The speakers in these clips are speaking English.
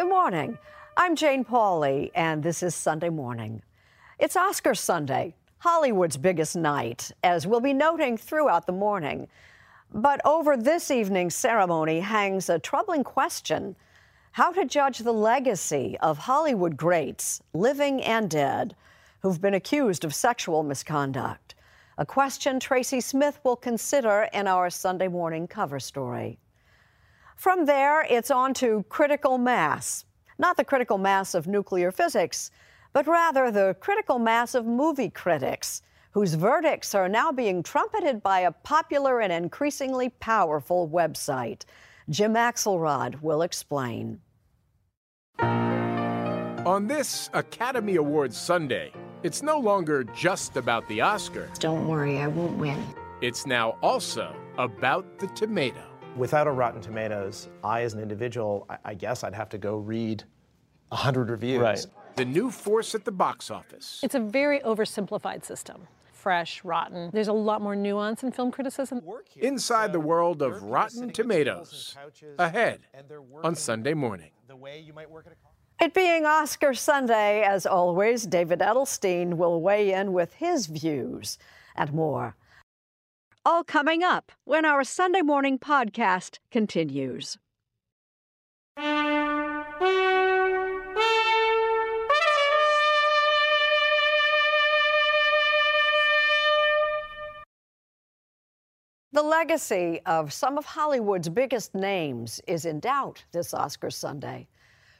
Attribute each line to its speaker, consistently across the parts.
Speaker 1: Good morning. I'm Jane Pauley, and this is Sunday Morning. It's Oscar Sunday, Hollywood's biggest night, as we'll be noting throughout the morning. But over this evening's ceremony hangs a troubling question how to judge the legacy of Hollywood greats, living and dead, who've been accused of sexual misconduct. A question Tracy Smith will consider in our Sunday morning cover story. From there, it's on to critical mass. Not the critical mass of nuclear physics, but rather the critical mass of movie critics, whose verdicts are now being trumpeted by a popular and increasingly powerful website. Jim Axelrod will explain.
Speaker 2: On this Academy Awards Sunday, it's no longer just about the Oscar.
Speaker 3: Don't worry, I won't win.
Speaker 2: It's now also about the tomato.
Speaker 4: Without a Rotten Tomatoes, I, as an individual, I, I guess I'd have to go read 100 reviews.
Speaker 2: Right. The new force at the box office.
Speaker 5: It's a very oversimplified system. Fresh, rotten. There's a lot more nuance in film criticism.
Speaker 2: Inside the world of Rotten Tomatoes. Ahead on Sunday morning.
Speaker 1: It being Oscar Sunday, as always, David Edelstein will weigh in with his views and more. All coming up when our Sunday morning podcast continues. The legacy of some of Hollywood's biggest names is in doubt this Oscar Sunday,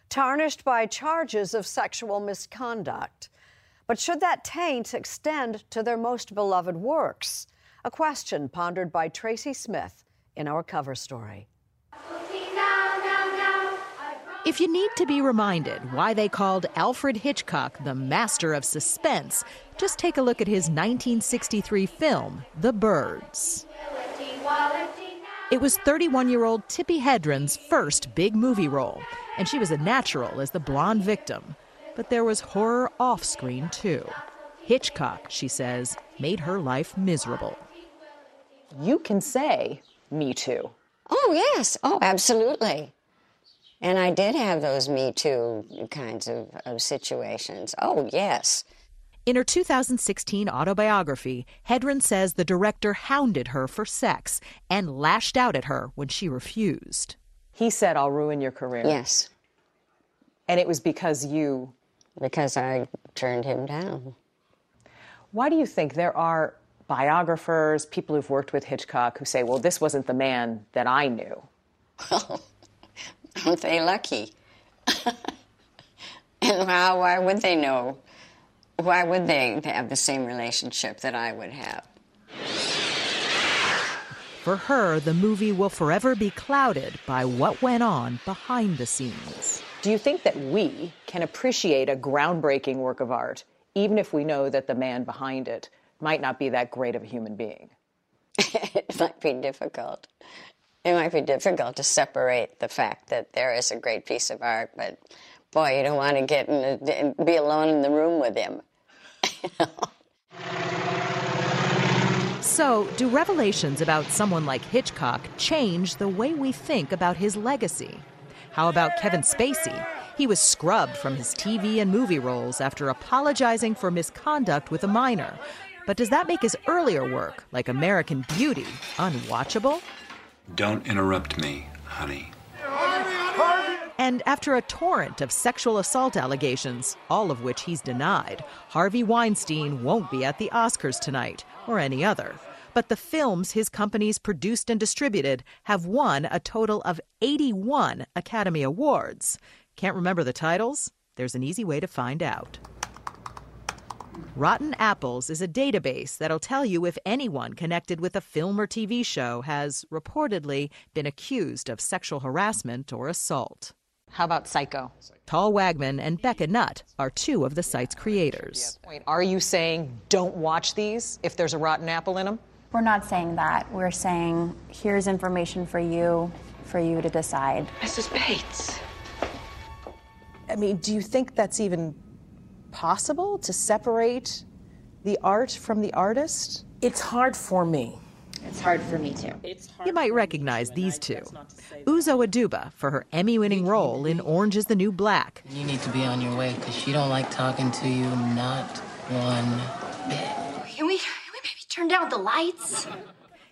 Speaker 1: tarnished by charges of sexual misconduct. But should that taint extend to their most beloved works? A question pondered by Tracy Smith in our cover story.
Speaker 6: If you need to be reminded why they called Alfred Hitchcock the master of suspense, just take a look at his 1963 film, The Birds. It was 31 year old Tippi Hedren's first big movie role, and she was a natural as the blonde victim. But there was horror off screen, too. Hitchcock, she says, made her life miserable.
Speaker 3: You can say, Me Too.
Speaker 7: Oh, yes. Oh, absolutely. And I did have those Me Too kinds of, of situations. Oh, yes.
Speaker 6: In her 2016 autobiography, Hedren says the director hounded her for sex and lashed out at her when she refused.
Speaker 3: He said, I'll ruin your career.
Speaker 7: Yes.
Speaker 3: And it was because you.
Speaker 7: Because I turned him down.
Speaker 3: Why do you think there are biographers, people who've worked with Hitchcock, who say, well, this wasn't the man that I knew?
Speaker 7: Well, aren't they lucky? and how, why would they know? Why would they have the same relationship that I would have?
Speaker 6: For her, the movie will forever be clouded by what went on behind the scenes.
Speaker 3: Do you think that we can appreciate a groundbreaking work of art, even if we know that the man behind it might not be that great of a human being?
Speaker 7: it might be difficult. It might be difficult to separate the fact that there is a great piece of art, but boy, you don't want to get in be alone in the room with him.
Speaker 6: So, do revelations about someone like Hitchcock change the way we think about his legacy? How about Kevin Spacey? He was scrubbed from his TV and movie roles after apologizing for misconduct with a minor. But does that make his earlier work, like American Beauty, unwatchable?
Speaker 8: Don't interrupt me, honey.
Speaker 6: And after a torrent of sexual assault allegations, all of which he's denied, Harvey Weinstein won't be at the Oscars tonight, or any other. But the films his companies produced and distributed have won a total of 81 Academy Awards. Can't remember the titles? There's an easy way to find out. Rotten Apples is a database that'll tell you if anyone connected with a film or TV show has reportedly been accused of sexual harassment or assault.
Speaker 3: How about Psycho?
Speaker 6: Tal Wagman and Becca Nutt are two of the site's creators.
Speaker 3: Wait, are you saying don't watch these if there's a rotten apple in them?
Speaker 9: We're not saying that. We're saying here's information for you, for you to decide.
Speaker 10: Mrs. Bates.
Speaker 3: I mean, do you think that's even possible to separate the art from the artist?
Speaker 10: It's hard for me.
Speaker 9: It's hard for me too.
Speaker 6: You might recognize these two. Uzo Aduba for her Emmy-winning role in Orange is the New Black.
Speaker 11: You need to be on your way because she don't like talking to you, not one bit.
Speaker 9: Can we, can we maybe turn down the lights?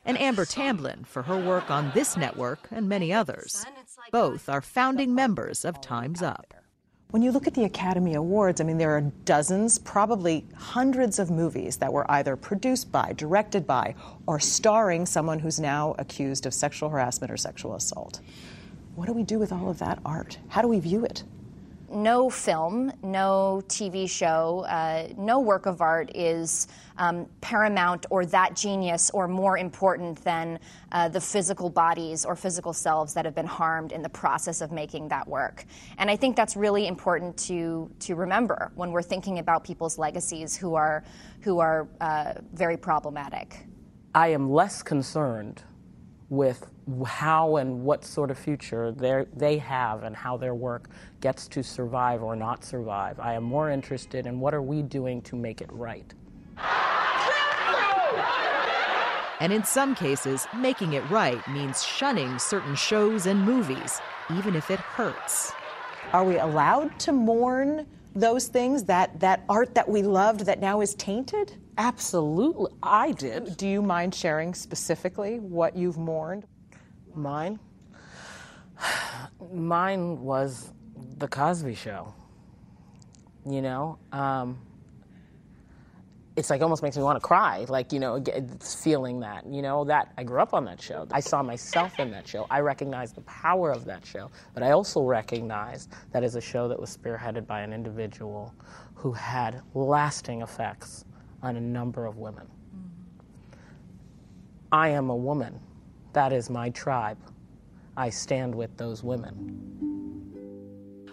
Speaker 6: And Amber Tamblyn for her work on this network and many others. Both are founding members of Time's Up.
Speaker 3: When you look at the Academy Awards, I mean, there are dozens, probably hundreds of movies that were either produced by, directed by, or starring someone who's now accused of sexual harassment or sexual assault. What do we do with all of that art? How do we view it?
Speaker 9: No film, no TV show, uh, no work of art is um, paramount or that genius or more important than uh, the physical bodies or physical selves that have been harmed in the process of making that work. And I think that's really important to to remember when we're thinking about people's legacies who are who are uh, very problematic.
Speaker 10: I am less concerned with how and what sort of future they have and how their work gets to survive or not survive. I am more interested in what are we doing to make it right.
Speaker 6: And in some cases, making it right means shunning certain shows and movies, even if it hurts.
Speaker 3: Are we allowed to mourn those things, that, that art that we loved that now is tainted?
Speaker 10: Absolutely. I did.
Speaker 3: Do you mind sharing specifically what you've mourned?
Speaker 10: Mine? Mine was The Cosby Show. You know? Um, it's like almost makes me want to cry. Like, you know, it's feeling that, you know, that I grew up on that show. I saw myself in that show. I recognize the power of that show. But I also recognize that is a show that was spearheaded by an individual who had lasting effects on a number of women. I am a woman. That is my tribe. I stand with those women.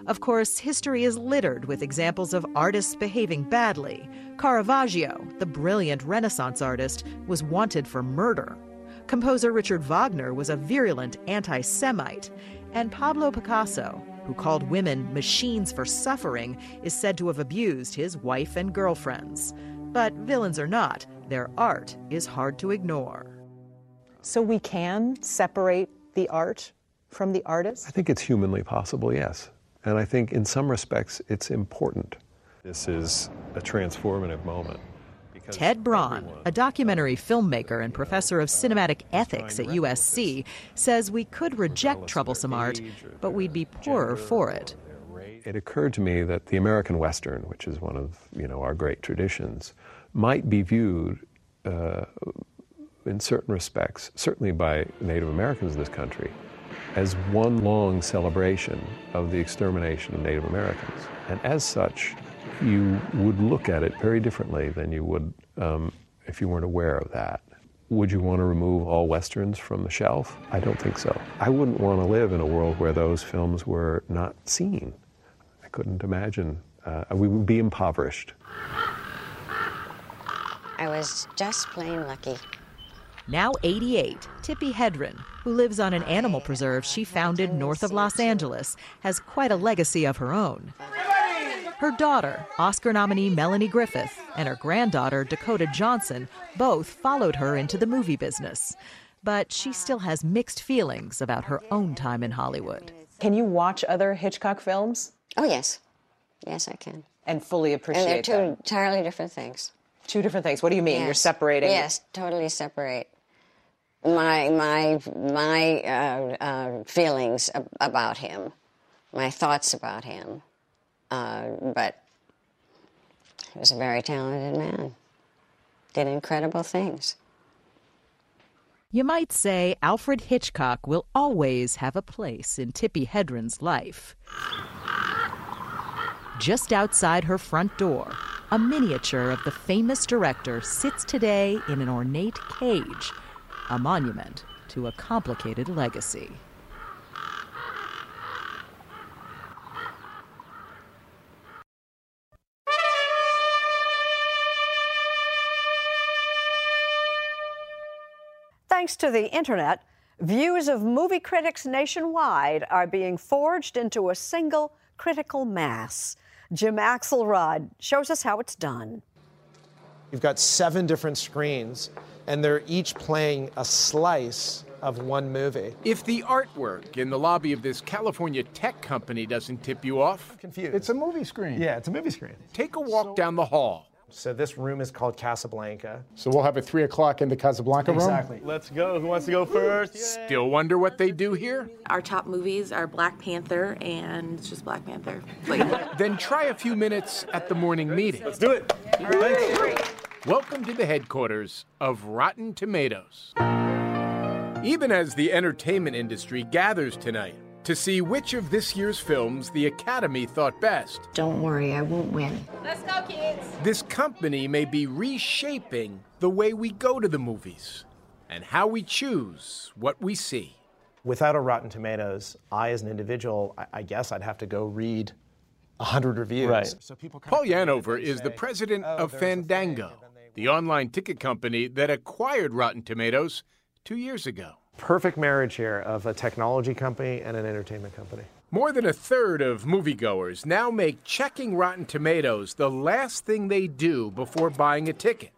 Speaker 6: Of course, history is littered with examples of artists behaving badly. Caravaggio, the brilliant Renaissance artist, was wanted for murder. Composer Richard Wagner was a virulent anti Semite. And Pablo Picasso, who called women machines for suffering, is said to have abused his wife and girlfriends. But villains or not, their art is hard to ignore.
Speaker 3: So we can separate the art from the artist?
Speaker 12: I think it's humanly possible, yes. And I think in some respects it's important. This is a transformative moment.
Speaker 6: Ted Braun, a documentary filmmaker and professor of cinematic ethics at USC, says we could reject troublesome art, but we'd be poorer for it.
Speaker 12: It occurred to me that the American Western, which is one of you know our great traditions, might be viewed uh, in certain respects, certainly by Native Americans in this country, as one long celebration of the extermination of Native Americans. And as such, you would look at it very differently than you would um, if you weren't aware of that. Would you want to remove all westerns from the shelf? I don't think so. I wouldn't want to live in a world where those films were not seen. I couldn't imagine. Uh, we would be impoverished.
Speaker 7: I was just plain lucky.
Speaker 6: Now 88, Tippi Hedren, who lives on an animal preserve she founded north of Los Angeles, has quite a legacy of her own. Her daughter, Oscar nominee Melanie Griffith, and her granddaughter, Dakota Johnson, both followed her into the movie business. But she still has mixed feelings about her own time in Hollywood.
Speaker 3: Can you watch other Hitchcock films?
Speaker 7: Oh, yes. Yes, I can.
Speaker 3: And fully appreciate
Speaker 7: And they're two
Speaker 3: them?
Speaker 7: entirely different things.
Speaker 3: Two different things. What do you mean? You're separating?
Speaker 7: Yes, totally separate. My my my uh, uh, feelings ab- about him, my thoughts about him, uh, but he was a very talented man. Did incredible things.
Speaker 6: You might say Alfred Hitchcock will always have a place in Tippi Hedren's life. Just outside her front door, a miniature of the famous director sits today in an ornate cage, a monument to a complicated legacy.
Speaker 1: Thanks to the internet, views of movie critics nationwide are being forged into a single critical mass. Jim Axelrod shows us how it's done.
Speaker 4: You've got seven different screens, and they're each playing a slice of one movie.
Speaker 2: If the artwork in the lobby of this California tech company doesn't tip you off, I'm
Speaker 4: confused.
Speaker 2: It's a movie screen.
Speaker 4: Yeah, it's a movie screen.
Speaker 2: Take a walk down the hall.
Speaker 4: So this room is called Casablanca.
Speaker 2: So we'll have a three o'clock in the Casablanca room.
Speaker 4: Exactly.
Speaker 13: Let's go. Who wants to go first?
Speaker 2: Still wonder what they do here?
Speaker 14: Our top movies are Black Panther and it's just Black Panther.
Speaker 2: Then try a few minutes at the morning meeting.
Speaker 13: Let's do it.
Speaker 2: Welcome to the headquarters of Rotten Tomatoes. Even as the entertainment industry gathers tonight to see which of this year's films the Academy thought best,
Speaker 7: Don't worry, I won't win.
Speaker 14: Let's go, kids.
Speaker 2: this company may be reshaping the way we go to the movies and how we choose what we see.
Speaker 4: Without a Rotten Tomatoes, I, as an individual, I, I guess I'd have to go read a hundred reviews.
Speaker 13: Right.
Speaker 4: So people
Speaker 2: Paul Yanover is the president oh, of Fandango, the online ticket company that acquired Rotten Tomatoes two years ago.
Speaker 4: Perfect marriage here of a technology company and an entertainment company.
Speaker 2: More than a third of moviegoers now make checking Rotten Tomatoes the last thing they do before buying a ticket.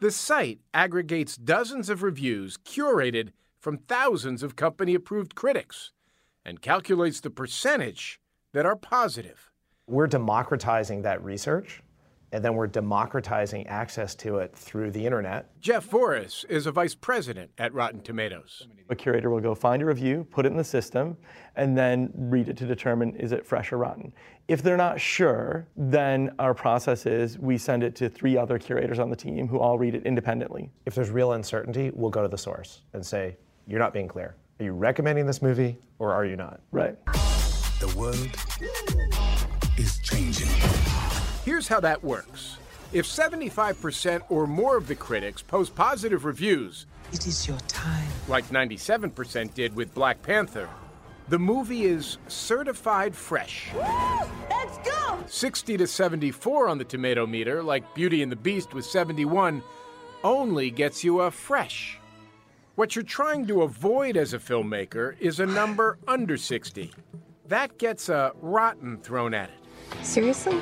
Speaker 2: The site aggregates dozens of reviews curated from thousands of company approved critics and calculates the percentage that are positive.
Speaker 4: We're democratizing that research, and then we're democratizing access to it through the internet.
Speaker 2: Jeff Voris is a vice president at Rotten Tomatoes.
Speaker 13: A curator will go find a review, put it in the system, and then read it to determine is it fresh or rotten. If they're not sure, then our process is we send it to three other curators on the team who all read it independently.
Speaker 4: If there's real uncertainty, we'll go to the source and say, You're not being clear. Are you recommending this movie or are you not?
Speaker 13: Right.
Speaker 15: The world is changing.
Speaker 2: Here's how that works. If 75% or more of the critics post positive reviews,
Speaker 15: It is your time.
Speaker 2: like 97% did with Black Panther, the movie is certified fresh.
Speaker 14: Let's go.
Speaker 2: 60 to 74 on the tomato meter, like Beauty and the Beast with 71, only gets you a fresh. What you're trying to avoid as a filmmaker is a number under 60. That gets a rotten thrown at it.
Speaker 14: Seriously?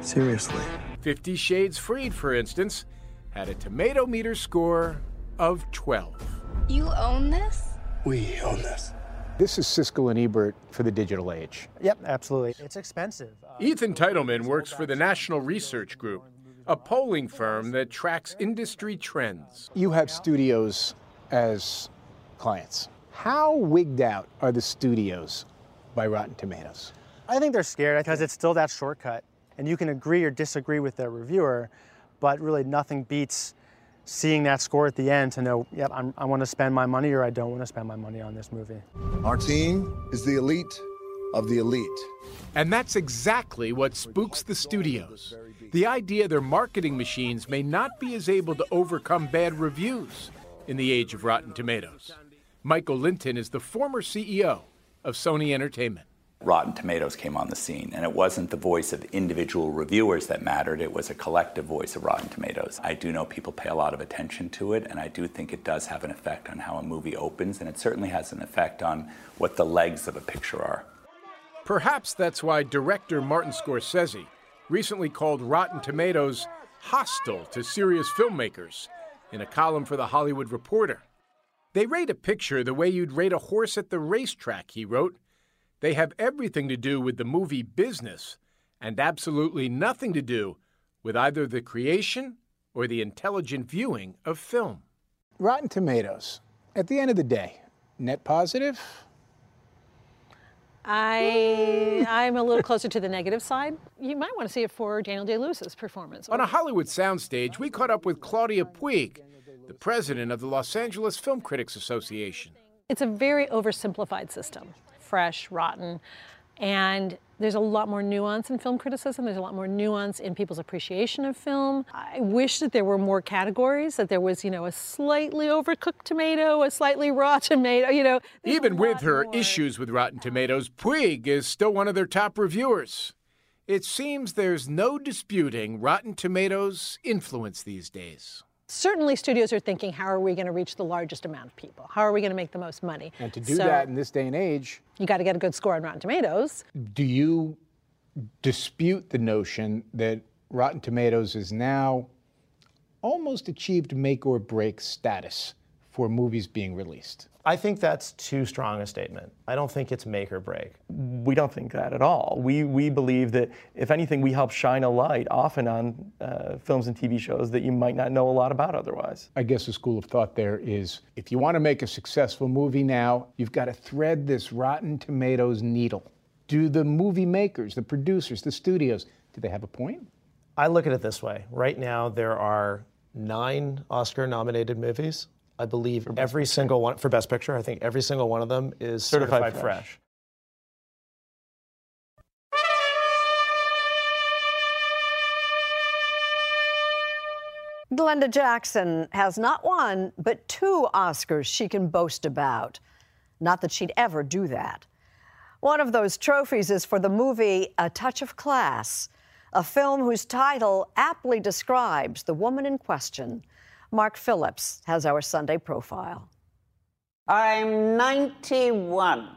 Speaker 15: Seriously.
Speaker 2: Fifty Shades Freed, for instance, had a tomato meter score of 12.
Speaker 16: You own this?
Speaker 17: We own this.
Speaker 18: This is Siskel and Ebert for the digital age.
Speaker 19: Yep, absolutely. It's expensive. Uh,
Speaker 2: Ethan Teitelman works for the National Research Group, a polling firm that tracks industry trends.
Speaker 18: You have studios as clients. How wigged out are the studios by Rotten Tomatoes?
Speaker 19: I think they're scared because it's still that shortcut, and you can agree or disagree with the reviewer, but really nothing beats seeing that score at the end to know, yep, I'm, I want to spend my money or I don't want to spend my money on this movie.
Speaker 20: Our team is the elite of the elite.
Speaker 2: And that's exactly what spooks the studios. The idea their marketing machines may not be as able to overcome bad reviews in the age of Rotten Tomatoes. Michael Lynton is the former CEO of Sony Entertainment.
Speaker 21: Rotten Tomatoes came on the scene, and it wasn't the voice of individual reviewers that mattered, it was a collective voice of Rotten Tomatoes. I do know people pay a lot of attention to it, and I do think it does have an effect on how a movie opens, and it certainly has an effect on what the legs of a picture are.
Speaker 2: Perhaps that's why director Martin Scorsese recently called Rotten Tomatoes hostile to serious filmmakers in a column for The Hollywood Reporter. They rate a picture the way you'd rate a horse at the racetrack, he wrote. They have everything to do with the movie business and absolutely nothing to do with either the creation or the intelligent viewing of film.
Speaker 18: Rotten Tomatoes, at the end of the day, net positive?
Speaker 5: I I'm a little closer to the negative side. You might want to see it for Daniel Day Lewis's performance.
Speaker 2: On a Hollywood soundstage, we caught up with Claudia Puig, the president of the Los Angeles Film Critics Association.
Speaker 5: It's a very oversimplified system fresh, rotten. And there's a lot more nuance in film criticism. There's a lot more nuance in people's appreciation of film. I wish that there were more categories, that there was, you know, a slightly overcooked tomato, a slightly raw tomato, you know.
Speaker 2: Even with her more. issues with Rotten Tomatoes, Puig is still one of their top reviewers. It seems there's no disputing Rotten Tomatoes' influence these days
Speaker 5: certainly studios are thinking, how are we going to reach the largest amount of people? How are we going to make the most money?
Speaker 18: And to do so, that in this day and age,
Speaker 5: you got to get a good score on Rotten Tomatoes.
Speaker 18: Do you dispute the notion that Rotten Tomatoes is now almost achieved make or break status for movies being released?
Speaker 4: I think that's too strong a statement. I don't think it's make or break. We don't think that at all. We, we believe that, if anything, we help shine a light often on uh, films and TV shows that you might not know a lot about otherwise.
Speaker 18: I guess the school of thought there is if you want to make a successful movie now, you've got to thread this Rotten Tomatoes needle. Do the movie makers, the producers, the studios, do they have a point?
Speaker 4: I look at it this way. Right now, there are nine Oscar nominated movies I believe every single one for Best Picture. I think every single one of them is certified, certified fresh. fresh.
Speaker 1: Glenda Jackson has not one, but two Oscars she can boast about. Not that she'd ever do that. One of those trophies is for the movie A Touch of Class, a film whose title aptly describes the woman in question. Mark Phillips has our Sunday profile.
Speaker 22: I'm 91.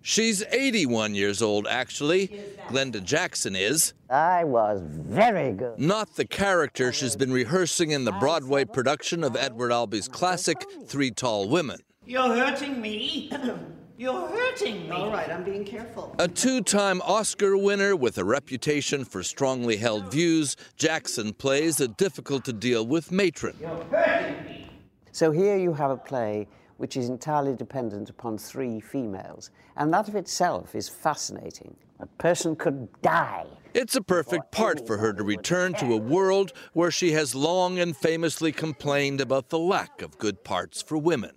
Speaker 23: She's 81 years old, actually. Glenda Jackson is.
Speaker 22: I was very good.
Speaker 23: Not the character she's been rehearsing in the Broadway production of Edward Albee's classic, Three Tall Women.
Speaker 22: You're hurting me. You're hurting me.
Speaker 24: All right, I'm being careful.
Speaker 23: A two time Oscar winner with a reputation for strongly held views, Jackson plays a difficult to deal with matron.
Speaker 22: You're hurting me. So here you have a play which is entirely dependent upon three females, and that of itself is fascinating. A person could die.
Speaker 23: It's a perfect part for her to return to a world where she has long and famously complained about the lack of good parts for women.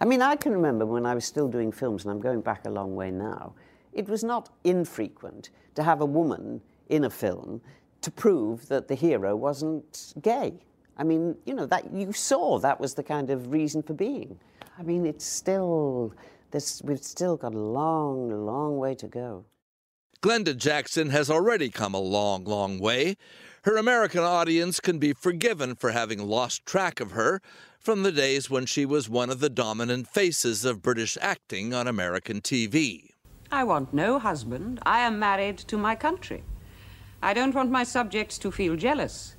Speaker 22: I mean, I can remember when I was still doing films, and I'm going back a long way now, it was not infrequent to have a woman in a film to prove that the hero wasn't gay. I mean, you know, that you saw that was the kind of reason for being. I mean, it's still, this, we've still got a long, long way to go.
Speaker 23: Glenda Jackson has already come a long, long way. Her American audience can be forgiven for having lost track of her from the days when she was one of the dominant faces of British acting on American TV.
Speaker 24: I want no husband. I am married to my country.
Speaker 25: I don't want my subjects to feel jealous.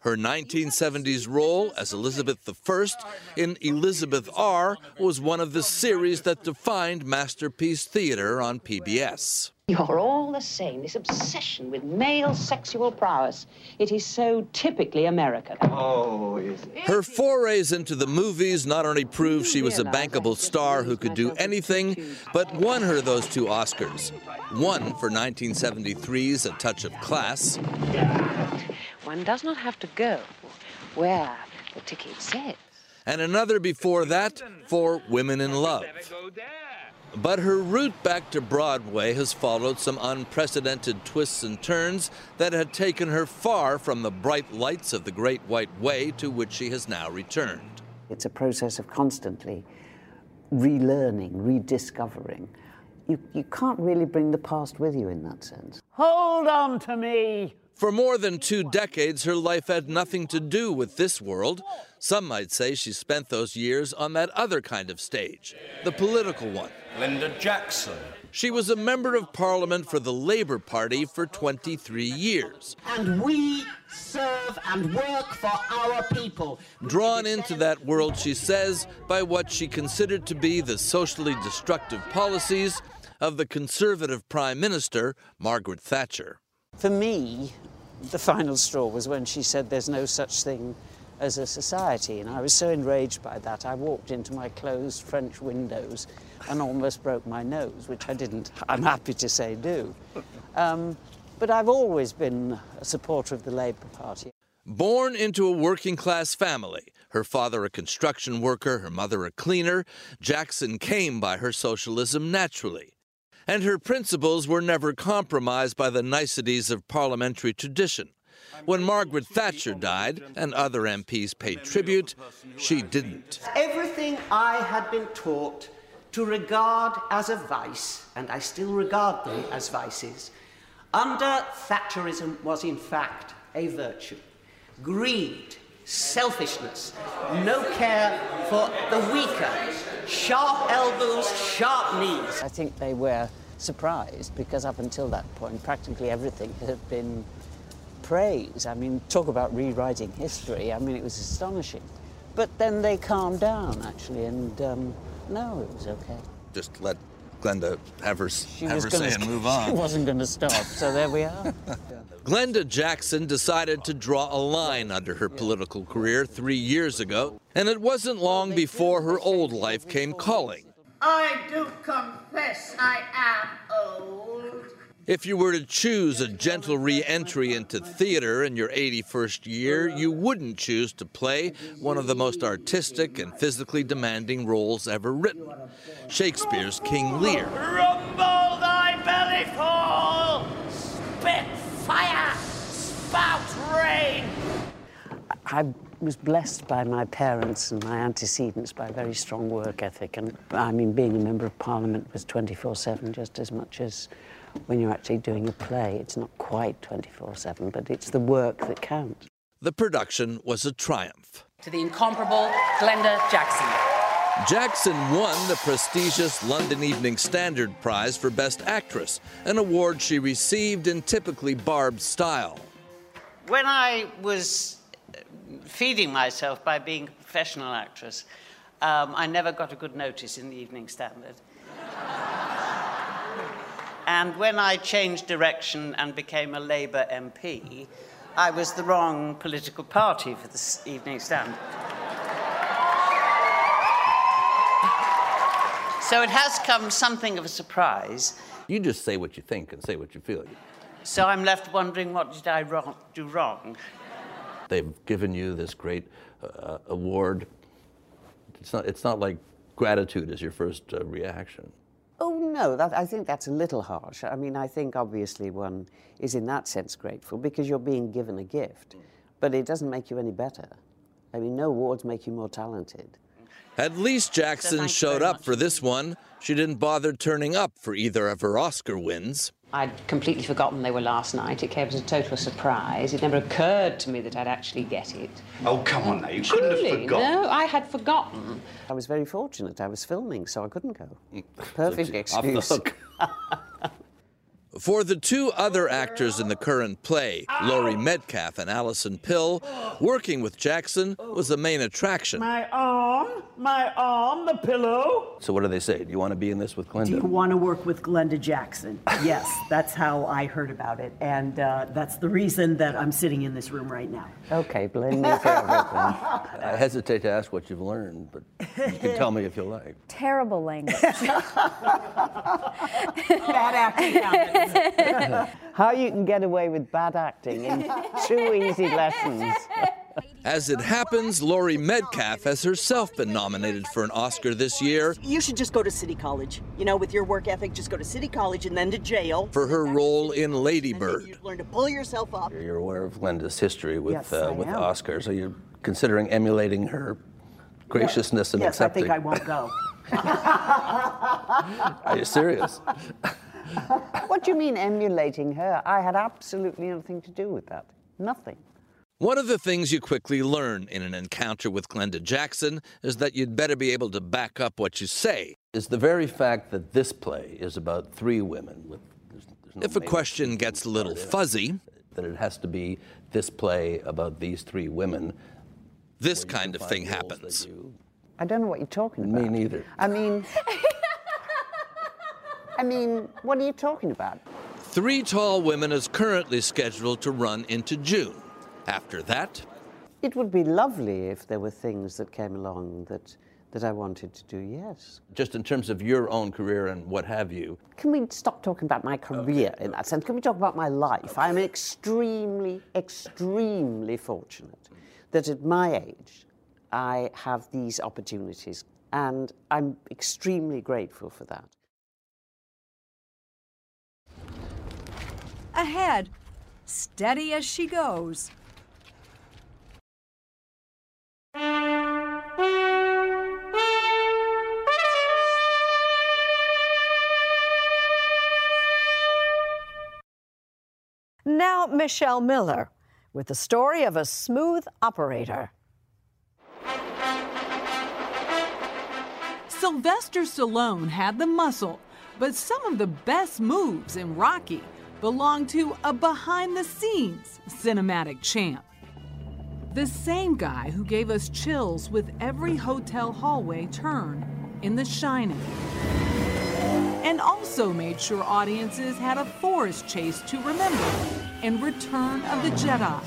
Speaker 23: Her 1970s role as Elizabeth I in Elizabeth R was one of the series that defined Masterpiece Theater on PBS.
Speaker 26: You're all the same, this obsession with male sexual prowess. It is so typically American.
Speaker 23: Oh, is it? Her forays into the movies not only proved she was a bankable star who could do anything, but won her those two Oscars. One for 1973's A Touch of Class.
Speaker 26: One does not have to go where the ticket says.
Speaker 23: And another before that for Women in Love. But her route back to Broadway has followed some unprecedented twists and turns that had taken her far from the bright lights of the Great White Way to which she has now returned.
Speaker 22: It's a process of constantly relearning, rediscovering. You, you can't really bring the past with you in that sense.
Speaker 27: Hold on to me.
Speaker 23: For more than two decades, her life had nothing to do with this world. Some might say she spent those years on that other kind of stage, the political one.
Speaker 28: Linda Jackson.
Speaker 23: She was a member of parliament for the Labour Party for 23 years.
Speaker 27: And we serve and work for our people.
Speaker 23: Drawn into that world, she says, by what she considered to be the socially destructive policies of the Conservative Prime Minister, Margaret Thatcher.
Speaker 22: For me, the final straw was when she said there's no such thing as a society, and I was so enraged by that. I walked into my closed French windows and almost broke my nose, which I didn't, I'm happy to say, do. Um, but I've always been a supporter of the Labour Party.
Speaker 23: Born into a working class family, her father a construction worker, her mother a cleaner, Jackson came by her socialism naturally and her principles were never compromised by the niceties of parliamentary tradition. When Margaret Thatcher died and other MPs paid tribute, she didn't.
Speaker 27: Everything I had been taught to regard as a vice, and I still regard them as vices, under Thatcherism was in fact a virtue. Greed, selfishness, no care for the weaker, sharp elbows, sharp knees.
Speaker 22: I think they were surprised because up until that point, practically everything had been praise. I mean, talk about rewriting history. I mean, it was astonishing. But then they calmed down, actually, and um, no, it was okay.
Speaker 23: Just let Glenda have her,
Speaker 22: She
Speaker 23: have her say and move on.
Speaker 22: She wasn't going to stop, so there we are.
Speaker 23: Glenda Jackson decided to draw a line under her political career three years ago, and it wasn't long before her old life came calling.
Speaker 27: I do confess I am old.
Speaker 23: If you were to choose a gentle re entry into theater in your 81st year, you wouldn't choose to play one of the most artistic and physically demanding roles ever written Shakespeare's King Lear.
Speaker 27: Rumble thy belly full!
Speaker 22: I was blessed by my parents and my antecedents by a very strong work ethic. And I mean, being a member of parliament was 24 7 just as much as when you're actually doing a play. It's not quite 24 7, but it's the work that counts.
Speaker 23: The production was a triumph.
Speaker 25: To the incomparable Glenda Jackson.
Speaker 23: Jackson won the prestigious London Evening Standard Prize for Best Actress, an award she received in typically Barb style.
Speaker 22: When I was feeding myself by being a professional actress, um, I never got a good notice in the Evening Standard. and when I changed direction and became a Labour MP, I was the wrong political party for the Evening Standard. So it has come something of a surprise.
Speaker 29: You just say what you think and say what you feel.
Speaker 22: So I'm left wondering what did I wrong, do wrong?
Speaker 29: They've given you this great uh, award. It's not, it's not like gratitude is your first uh, reaction.
Speaker 22: Oh, no, that, I think that's a little harsh. I mean, I think obviously one is in that sense grateful because you're being given a gift, but it doesn't make you any better. I mean, no awards make you more talented.
Speaker 23: At least Jackson showed up for this one. She didn't bother turning up for either of her Oscar wins.
Speaker 26: I'd completely forgotten they were last night. It came as a total surprise. It never occurred to me that I'd actually get it.
Speaker 20: Oh, come on now. You couldn't have forgotten.
Speaker 26: No, I had forgotten.
Speaker 22: I was very fortunate. I was filming, so I couldn't go. Perfect excuse.
Speaker 23: For the two other actors in the current play, Laurie Metcalf and Alison Pill, working with Jackson was the main attraction.
Speaker 28: My arm, my arm, the pillow.
Speaker 29: So what do they say? Do you want to be in this with Glenda?
Speaker 30: Do you want to work with Glenda Jackson? Yes, that's how I heard about it, and uh, that's the reason that I'm sitting in this room right now.
Speaker 22: Okay, blame me for everything.
Speaker 29: I hesitate to ask what you've learned, but you can tell me if you like.
Speaker 31: Terrible language.
Speaker 30: Bad acting happens.
Speaker 22: How you can get away with bad acting in two easy lessons.
Speaker 23: As it happens, Laurie Metcalf has herself been nominated for an Oscar this year
Speaker 30: You should just go to City College. You know, with your work ethic, just go to City College and then to jail.
Speaker 23: for her role in Lady Bird.
Speaker 30: You learn to pull yourself up.
Speaker 29: You're aware of Glenda's history with
Speaker 30: Yes,
Speaker 29: uh,
Speaker 30: I
Speaker 29: with
Speaker 30: am.
Speaker 29: Oscars. Are you considering emulating her graciousness and
Speaker 30: yes, I think I won't go.
Speaker 29: Are you serious?
Speaker 22: What do you mean emulating her? I had absolutely nothing to do with that. Nothing.
Speaker 23: One of the things you quickly learn in an encounter with Glenda Jackson is that you'd better be able to back up what you say.
Speaker 29: Is the very fact that this play is about three women with there's, there's no
Speaker 23: If a question gets a little
Speaker 29: part in it,
Speaker 23: fuzzy,
Speaker 29: that it has to be this play about these three women.
Speaker 23: this kind of thing happens.
Speaker 22: I don't know what you're talking about.
Speaker 29: Me neither.
Speaker 22: I mean, I mean, what are you talking about?
Speaker 23: Three Tall Women is currently scheduled to run into June. After that,
Speaker 22: It would be lovely if there were things that came along that, that I wanted to do, yes.
Speaker 29: Just in terms of your own career and what have you.
Speaker 22: Can we stop talking about my career in that sense? Can we talk about my life? I'm extremely, extremely fortunate that at my age I have these opportunities, and I'm extremely grateful for that.
Speaker 32: Ahead, steady as she goes.
Speaker 1: Now, Michelle Miller with the story of a smooth operator.
Speaker 33: Sylvester Stallone had the muscle, but some of the best moves in Rocky belong to a behind the scenes cinematic champ. The same guy who gave us chills with every hotel hallway turn in The Shining. And also made sure audiences had a forest chase to remember in Return of the Jedi.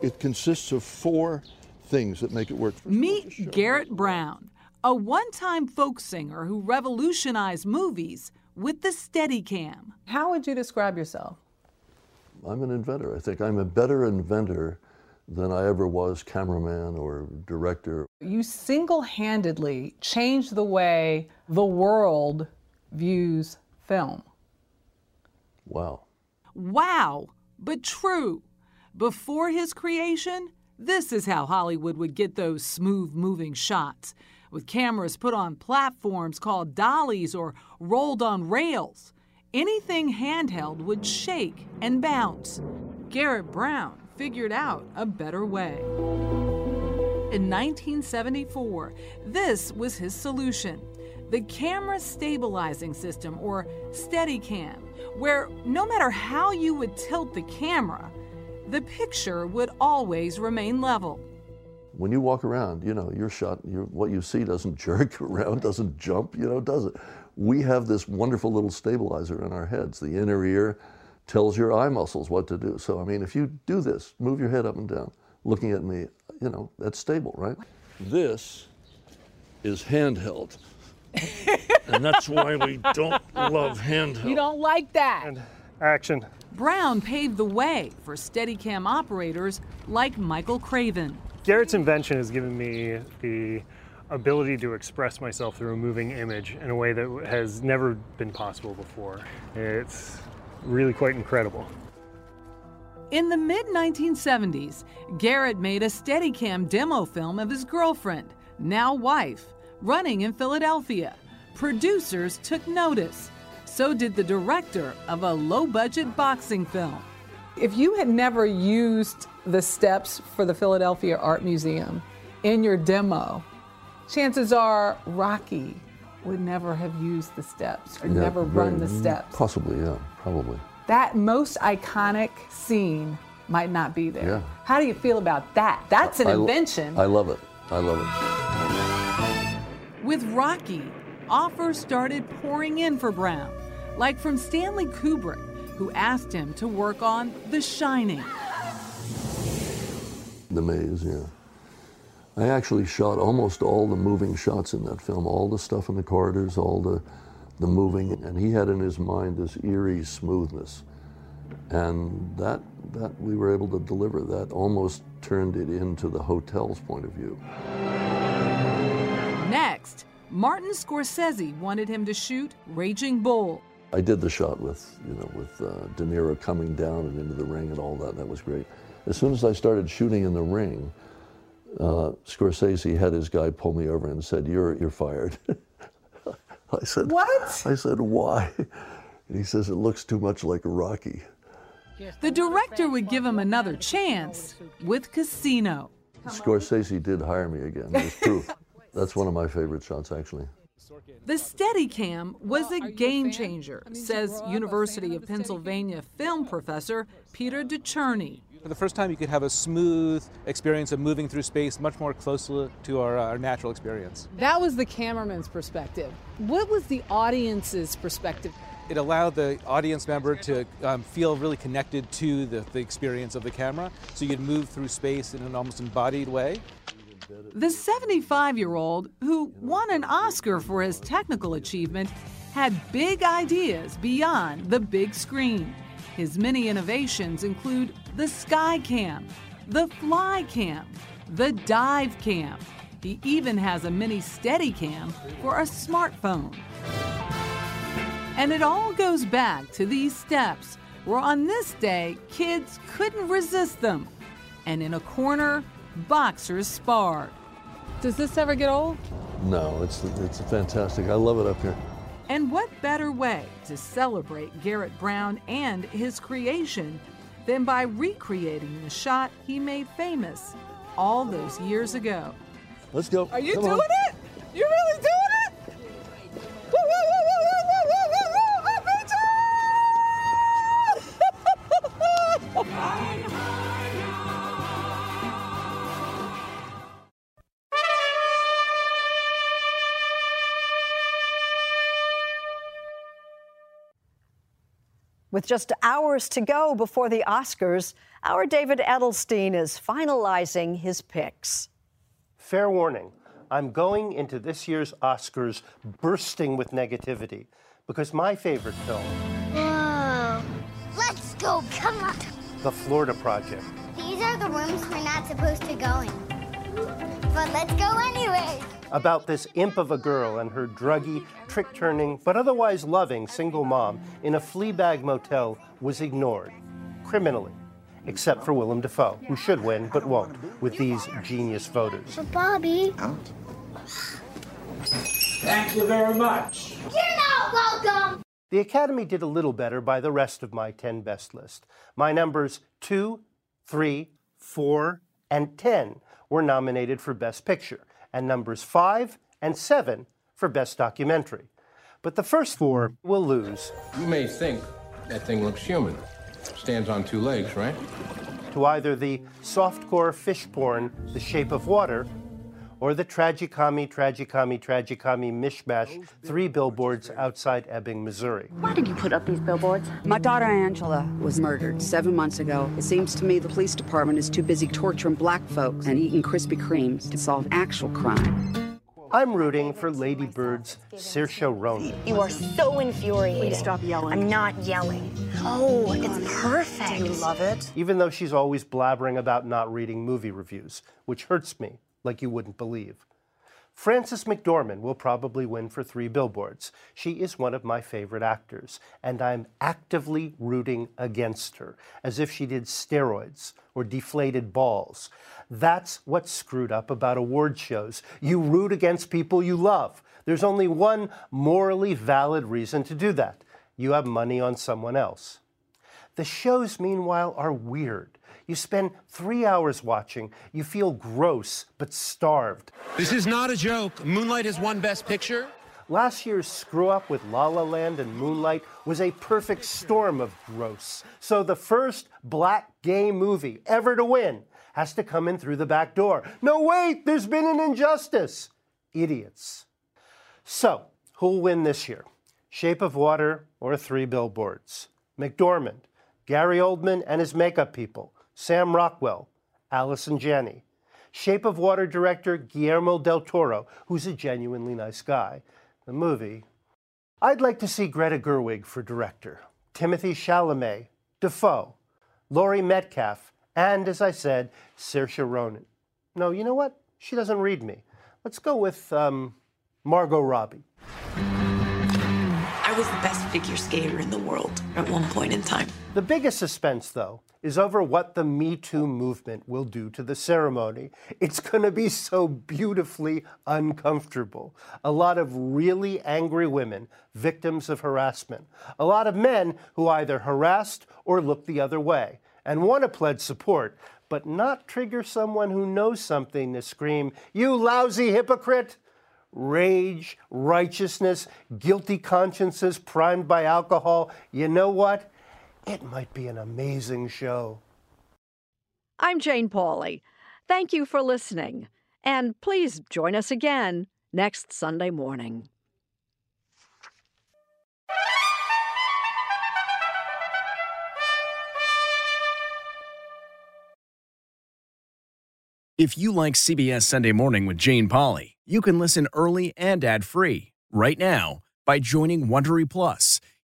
Speaker 34: It consists of four things that make it work.
Speaker 33: Meet Garrett Brown, a one time folk singer who revolutionized movies with the Steadicam.
Speaker 17: How would you describe yourself?
Speaker 34: I'm an inventor. I think I'm a better inventor than I ever was cameraman or director.
Speaker 17: You single handedly changed the way the world views film.
Speaker 34: Wow.
Speaker 33: Wow, but true. Before his creation, this is how Hollywood would get those smooth moving shots, with cameras put on platforms called dollies or rolled on rails. Anything handheld would shake and bounce. Garrett Brown figured out a better way. In 1974, this was his solution the camera stabilizing system, or Steadicam, where no matter how you would tilt the camera, the picture would always remain level.
Speaker 34: When you walk around, you know, your shot, your, what you see doesn't jerk around, doesn't jump, you know, does it? We have this wonderful little stabilizer in our heads. The inner ear tells your eye muscles what to do. So, I mean, if you do this, move your head up and down, looking at me, you know, that's stable, right? This is handheld. and that's why we don't love handheld.
Speaker 17: You don't like that.
Speaker 19: And action.
Speaker 33: Brown paved the way for Steadicam operators like Michael Craven.
Speaker 19: Garrett's invention has given me the ability to express myself through a moving image in a way that has never been possible before. It's really quite incredible.
Speaker 33: In the mid 1970s, Garrett made a Steadicam demo film of his girlfriend, now wife, running in Philadelphia. Producers took notice. So did the director of a low budget boxing film.
Speaker 17: If you had never used the steps for the Philadelphia Art Museum in your demo, chances are Rocky would never have used the steps or
Speaker 34: Yeah,
Speaker 17: never run the
Speaker 34: very-
Speaker 17: steps.
Speaker 34: Possibly, yeah. Probably.
Speaker 17: That most iconic scene might not be there.
Speaker 34: Yeah.
Speaker 17: How do you feel about that? That's an
Speaker 34: I
Speaker 17: invention.
Speaker 34: I love it. I love it.
Speaker 33: With Rocky, offers started pouring in for Brown, like from Stanley Kubrick, who asked him to work on The Shining.
Speaker 34: The maze, yeah. I actually shot almost all the moving shots in that film, all the stuff in the corridors, all the, the moving, and he had in his mind this eerie smoothness. And that, that we were able to deliver. That almost turned it into the hotel's point of view.
Speaker 33: Next, Martin Scorsese wanted him to shoot Raging Bull.
Speaker 34: I did the shot with, you know, with uh, De Niro coming down and into the ring and all that. That was great. As soon as I started shooting in the ring, uh, Scorsese had his guy pull me over and said, "You're you're fired." I said,
Speaker 17: "What?"
Speaker 34: I said, "Why?" And he says, "It looks too much like Rocky."
Speaker 33: The director would give him another chance with Casino.
Speaker 34: Scorsese did hire me again. That's one of my favorite shots, actually.
Speaker 33: The Steadicam was a game changer, says University of Pennsylvania film professor Peter DeCherney.
Speaker 35: For the first time, you could have a smooth experience of moving through space, much more closely to our, uh, our natural experience.
Speaker 17: That was the cameraman's perspective. What was the audience's perspective?
Speaker 35: It allowed the audience member to um, feel really connected to the, the experience of the camera, so you could move through space in an almost embodied way.
Speaker 33: The 75 year old, who won an Oscar for his technical achievement, had big ideas beyond the big screen. His many innovations include the Sky Cam, the Fly Cam, the Dive Cam. He even has a mini Steadicam for a smartphone. And it all goes back to these steps, where on this day, kids couldn't resist them. And in a corner, boxers sparred.
Speaker 17: Does this ever get old?
Speaker 34: No, it's it's fantastic. I love it up here.
Speaker 33: And what better way to celebrate Garrett Brown and his creation than by recreating the shot he made famous all those years ago?
Speaker 34: Let's go.
Speaker 17: Are you
Speaker 34: Come
Speaker 17: doing
Speaker 34: on.
Speaker 17: it?
Speaker 1: With just hours to go before the Oscars, our David Edelstein is finalizing his picks.
Speaker 36: Fair warning I'm going into this year's Oscars bursting with negativity because my favorite film,
Speaker 31: Whoa. Let's go. Come on.
Speaker 36: The Florida Project,
Speaker 31: These are the rooms we're not supposed to go in. But let's go anyway.
Speaker 36: about this imp of a girl and her druggy, trick turning, but otherwise loving single mom in a Fleabag motel, was ignored criminally. Except for Willem Dafoe, who should win but won't with these genius voters.
Speaker 31: But Bobby.
Speaker 36: Thank you very much.
Speaker 31: You're not welcome.
Speaker 36: The Academy did a little better by the rest of my 10 best list. My numbers 2, 3, 4, and 10 were nominated for Best Picture, and numbers 5 and 7 for Best Documentary. But the first four will lose
Speaker 37: You may think that thing looks human. Stands on two legs, right?
Speaker 36: to either the softcore fish porn, The Shape of Water, or the tragicami, tragicami, tragicami mishmash, three billboards outside Ebbing, Missouri.
Speaker 38: Why did you put up these billboards? My daughter Angela was murdered seven months ago. It seems to me the police department is too busy torturing black folks and eating Krispy Kremes to solve actual crime.
Speaker 36: I'm rooting for Lady Bird's Saoirse Ronan.
Speaker 39: You are so infuriating.
Speaker 38: Please stop yelling.
Speaker 39: I'm not yelling. Oh, it's perfect.
Speaker 38: Do you love it?
Speaker 36: even though she's always blabbering about not reading movie reviews, which hurts me like you wouldn't believe. Frances McDormand will probably win for three billboards. She is one of my favorite actors, and I'm actively rooting against her, as if she did steroids or deflated balls. That's what's screwed up about award shows. You root against people you love. There's only one morally valid reason to do that you have money on someone else. The shows, meanwhile, are weird. You spend three hours watching, you feel gross but starved.
Speaker 40: This is not a joke. Moonlight has won Best Picture.
Speaker 36: Last year's screw up with La La Land and Moonlight was a perfect storm of gross. So the first black gay movie ever to win has to come in through the back door. No, wait, there's been an injustice. Idiots. So, who'll win this year? Shape of Water or Three Billboards? McDormand, Gary Oldman and his makeup people, Sam Rockwell, Allison Janney. Shape of Water director Guillermo del Toro, who's a genuinely nice guy. The movie. I'd like to see Greta Gerwig for director, Timothée Chalamet, Dafoe, Laurie Metcalf, and, as I said, Saoirse Ronan. No, you know what? She doesn't read me. Let's go with um, Margot Robbie.
Speaker 26: I was the best figure skater in the world at one point in time.
Speaker 36: The biggest suspense, though, is over what the Me Too movement will do to the ceremony. It's going to be so beautifully uncomfortable. A lot of really angry women, victims of harassment. A lot of men who either harassed or looked the other way and want to pledge support, but not trigger someone who knows something to scream, You lousy hypocrite! Rage, righteousness, guilty consciences primed by alcohol. You know what? It might be an amazing show.
Speaker 1: I'm Jane Pauley. Thank you for listening. And please join us again next Sunday morning.
Speaker 41: If you like CBS Sunday Morning with Jane Pauley, you can listen early and ad-free right now by joining Wondery Plus